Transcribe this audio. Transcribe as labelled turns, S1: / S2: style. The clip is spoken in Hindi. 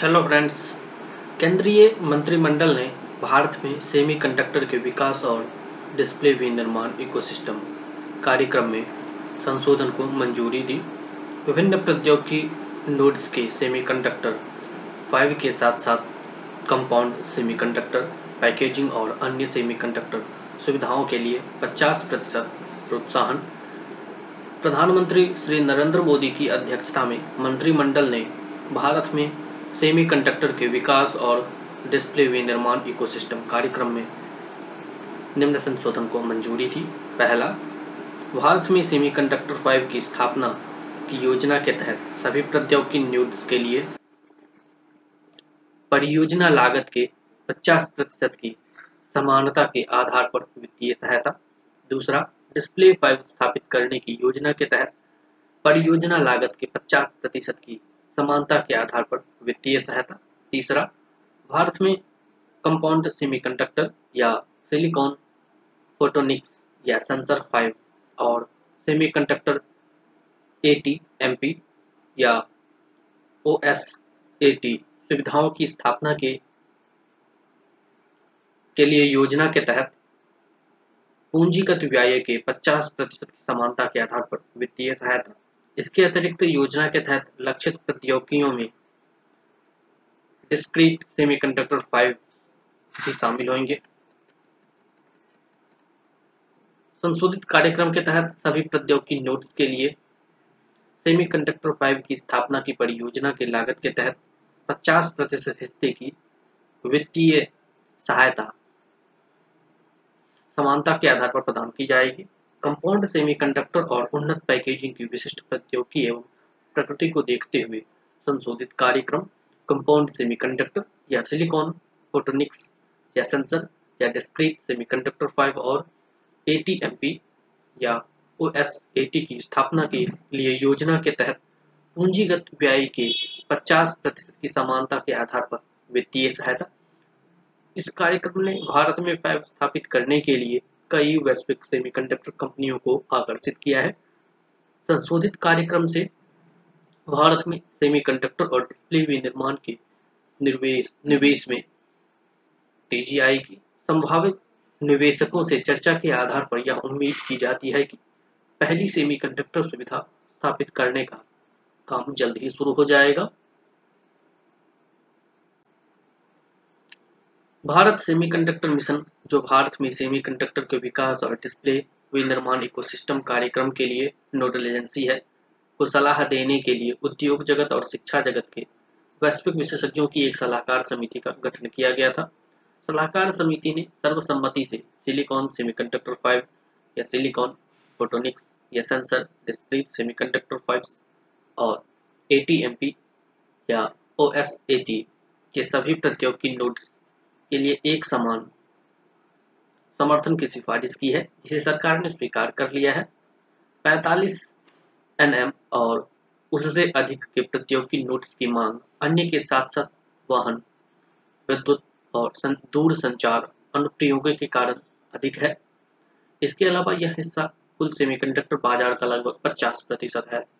S1: हेलो फ्रेंड्स केंद्रीय मंत्रिमंडल ने भारत में सेमीकंडक्टर के विकास और डिस्प्ले विनिर्माण इकोसिस्टम कार्यक्रम में संशोधन को मंजूरी दी। विभिन्न प्रौद्योगिकी नोड्स के सेमीकंडक्टर फाइव के साथ साथ कंपाउंड सेमीकंडक्टर पैकेजिंग और अन्य सेमीकंडक्टर सुविधाओं के लिए 50 प्रतिशत प्रोत्साहन। प्रधानमंत्री श्री नरेंद्र मोदी की अध्यक्षता में मंत्रिमंडल ने भारत में सेमीकंडक्टर के विकास और डिस्प्ले विनिर्माण इकोसिस्टम कार्यक्रम में निम्न संशोधन को मंजूरी दी। पहला, भारत में सेमीकंडक्टर फाइव की स्थापना की योजना के तहत सभी प्रौद्योगिकी न्यूड्स के लिए परियोजना लागत के 50 प्रतिशत की समानता के आधार पर वित्तीय सहायता। दूसरा डिस्प्ले फाइव स्थापित करने की योजना के तहत परियोजना लागत के 50 प्रतिशत की समानता के आधार पर वित्तीय सहायता। तीसरा, भारत में कंपाउंड सेमीकंडक्टर या सिलिकॉन फोटोनिक्स या सेंसर फाइव और semiconductor A T M P या ओ एस एटी सुविधाओं की स्थापना के के लिए योजना के तहत पूंजीगत व्यय के 50 प्रतिशत समानता के आधार पर वित्तीय सहायता। इसके अतिरिक्त योजना के तहत लक्षित प्रतियोगियों में डिस्क्रीट सेमीकंडक्टर फाइव भी शामिल होंगे। संशोधित कार्यक्रम के तहत सभी प्रौद्योगिकी नोड्स के लिए सेमीकंडक्टर फाइव की स्थापना की परियोजना के लागत के तहत 50 प्रतिशत हिस्से की वित्तीय सहायता समानता के आधार पर प्रदान की जाएगी। कंपाउंड सेमीकंडक्टर और उन्नत पैकेजिंग की विशिष्ट प्रौद्योगिकी एवं प्रकृति को देखते हुए संशोधित कार्यक्रम कंपाउंड सेमीकंडक्टर या सिलिकॉन फोटोनिक्स या सेंसर या डिस्क्रीट सेमीकंडक्टर फाइव और एटीएमपी या ओएसएटी की स्थापना के लिए योजना के तहत पूंजीगत व्यय के 50 प्रतिशत की समानता के आधार पर वित्तीय सहायता। इस कार्यक्रम ने भारत में फैब स्थापित करने के लिए कई वैश्विक सेमीकंडक्टर कंपनियों को आकर्षित किया है। संशोधित कार्यक्रम से भारत में सेमीकंडक्टर और डिस्प्ले विनिर्माण के निवेश निवेश में तेज़ी आएगी। संभावित निवेशकों से चर्चा के आधार पर यह उम्मीद की जाती है कि पहली सेमीकंडक्टर सुविधा स्थापित करने का काम जल्द ही शुरू हो जाएगा। भारत सेमीकंडक्टर मिशन जो भारत में सेमीकंडक्टर के विकास और डिस्प्ले विनिर्माण इकोसिस्टम कार्यक्रम के लिए नोडल एजेंसी है, को सलाह देने के लिए उद्योग जगत और शिक्षा जगत के वैश्विक विशेषज्ञों की एक सलाहकार समिति का गठन किया गया था। सलाहकार समिति ने सर्वसम्मति से सिलिकॉन सेमीकंडक्टर फाइव या सिलिकॉन फोटोनिक्स या सेंसर डिस्क्रीट सेमीकंडक्टर फाइव्स और एटीएमपी या ओएसएटी के सभी प्रौद्योगिकी नोड्स के लिए एक समान समर्थन की सिफारिश की है, जिसे सरकार ने स्वीकार कर लिया है। 45 एनएम और उससे अधिक के प्रौद्योगिकी नोट्स की मांग, अन्य के साथ साथ वाहन, विद्युत और दूर संचार अनुप्रयोगों के कारण अधिक है। इसके अलावा यह हिस्सा कुल सेमीकंडक्टर बाज़ार का लगभग 50 प्रतिशत है।